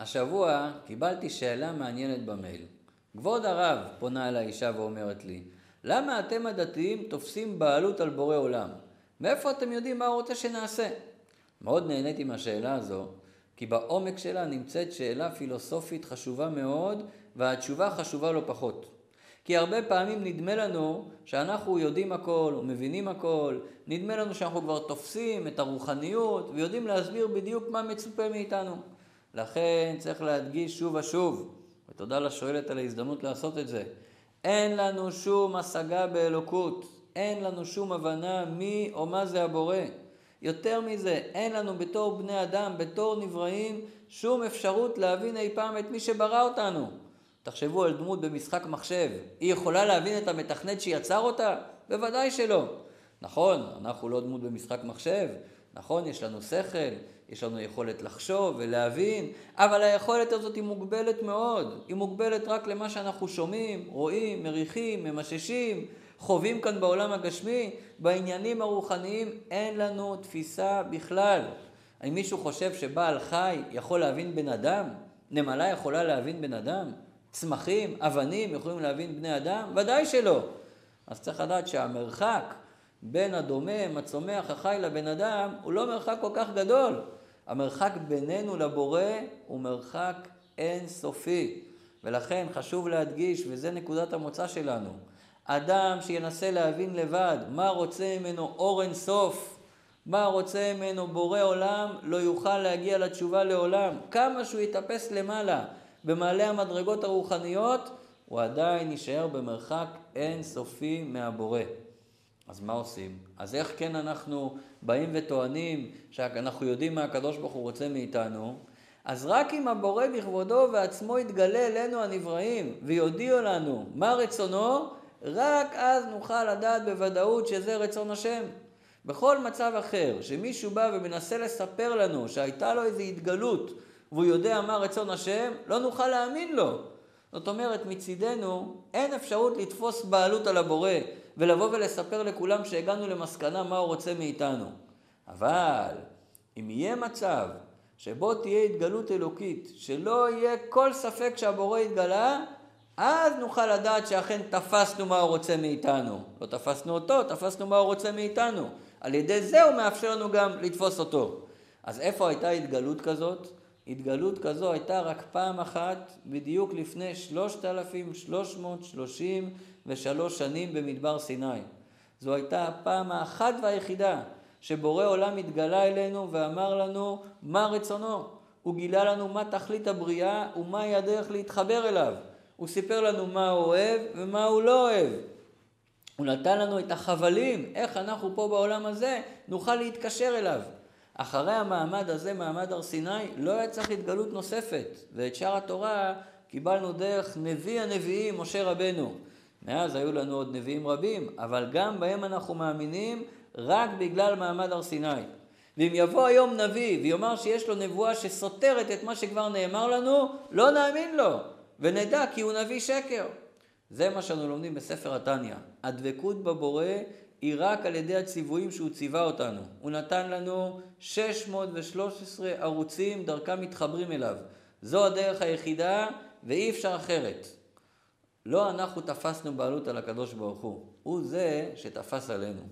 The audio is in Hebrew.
השבוע קיבלתי שאלה מעניינת במייל. כבוד הרב, פונה אל האישה ואומרת לי, למה אתם הדתיים תופסים בעלות על בורא עולם? מאיפה אתם יודעים מה הוא רוצה שנעשה? מאוד נהניתי מהשאלה הזו, כי בעומק שלה נמצאת שאלה פילוסופית חשובה מאוד, והתשובה חשובה לא פחות. כי הרבה פעמים נדמה לנו שאנחנו יודעים הכל ומבינים הכל, נדמה לנו שאנחנו כבר תופסים את הרוחניות ויודעים להסביר בדיוק מה מצופה מאיתנו. לכן צריך להדגיש שוב ושוב, ותודה לשואלת על ההזדמנות לעשות את זה, אין לנו שום השגה באלוקות, אין לנו שום הבנה מי או מה זה הבורא. יותר מזה, אין לנו בתור בני אדם, בתור נבראים, שום אפשרות להבין אי פעם את מי שברא אותנו. תחשבו על דמות במשחק מחשב, היא יכולה להבין את המתכנת שיצר אותה? בוודאי שלא. נכון, אנחנו לא דמות במשחק מחשב, נכון, יש לנו שכל, יש לנו יכולת לחשוב ולהבין, אבל היכולת הזאת היא מוגבלת מאוד. היא מוגבלת רק למה שאנחנו שומעים, רואים, מריחים, ממששים, חווים כאן בעולם הגשמי. בעניינים הרוחניים אין לנו תפיסה בכלל. האם מישהו חושב שבעל חי יכול להבין בן אדם? נמלה יכולה להבין בן אדם? צמחים, אבנים יכולים להבין בני אדם? ודאי שלא. אז צריך לדעת שהמרחק בין הדומם, הצומח, החי לבן אדם, הוא לא מרחק כל כך גדול. המרחק בינינו לבורא הוא מרחק אינסופי. ולכן חשוב להדגיש, וזה נקודת המוצא שלנו, אדם שינסה להבין לבד מה רוצה ממנו אור אינסוף, מה רוצה ממנו בורא עולם, לא יוכל להגיע לתשובה לעולם. כמה שהוא יטפס למעלה במעלה המדרגות הרוחניות, הוא עדיין יישאר במרחק אינסופי מהבורא. אז מה עושים? אז איך כן אנחנו באים וטוענים שאנחנו יודעים מה הקדוש ברוך הוא רוצה מאיתנו? אז רק אם הבורא בכבודו ועצמו יתגלה אלינו הנבראים ויודיעו לנו מה רצונו, רק אז נוכל לדעת בוודאות שזה רצון השם. בכל מצב אחר, שמישהו בא ומנסה לספר לנו שהייתה לו איזו התגלות והוא יודע מה רצון השם, לא נוכל להאמין לו. זאת אומרת, מצידנו אין אפשרות לתפוס בעלות על הבורא ולבוא ולספר לכולם שהגענו למסקנה מה הוא רוצה מאיתנו. אבל אם יהיה מצב שבו תהיה התגלות אלוקית, שלא יהיה כל ספק שהבורא התגלה, אז נוכל לדעת שאכן תפסנו מה הוא רוצה מאיתנו. לא תפסנו אותו, תפסנו מה הוא רוצה מאיתנו. על ידי זה הוא מאפשר לנו גם לתפוס אותו. אז איפה הייתה התגלות כזאת? התגלות כזו הייתה רק פעם אחת, בדיוק לפני 3,333 שנים במדבר סיני. זו הייתה הפעם האחת והיחידה שבורא עולם התגלה אלינו ואמר לנו מה רצונו. הוא גילה לנו מה תכלית הבריאה ומהי הדרך להתחבר אליו. הוא סיפר לנו מה הוא אוהב ומה הוא לא אוהב. הוא נתן לנו את החבלים, איך אנחנו פה בעולם הזה נוכל להתקשר אליו. אחרי המעמד הזה, מעמד הר סיני, לא היה צריך התגלות נוספת, ואת שאר התורה קיבלנו דרך נביא הנביאים, משה רבנו. מאז היו לנו עוד נביאים רבים, אבל גם בהם אנחנו מאמינים רק בגלל מעמד הר סיני. ואם יבוא היום נביא ויאמר שיש לו נבואה שסותרת את מה שכבר נאמר לנו, לא נאמין לו, ונדע כי הוא נביא שקר. זה מה שאנו לומדים בספר התניא. הדבקות בבורא היא רק על ידי הציוויים שהוא ציווה אותנו. הוא נתן לנו 613 ערוצים דרכם מתחברים אליו. זו הדרך היחידה ואי אפשר אחרת. לא אנחנו תפסנו בעלות על הקדוש ברוך הוא, הוא זה שתפס עלינו.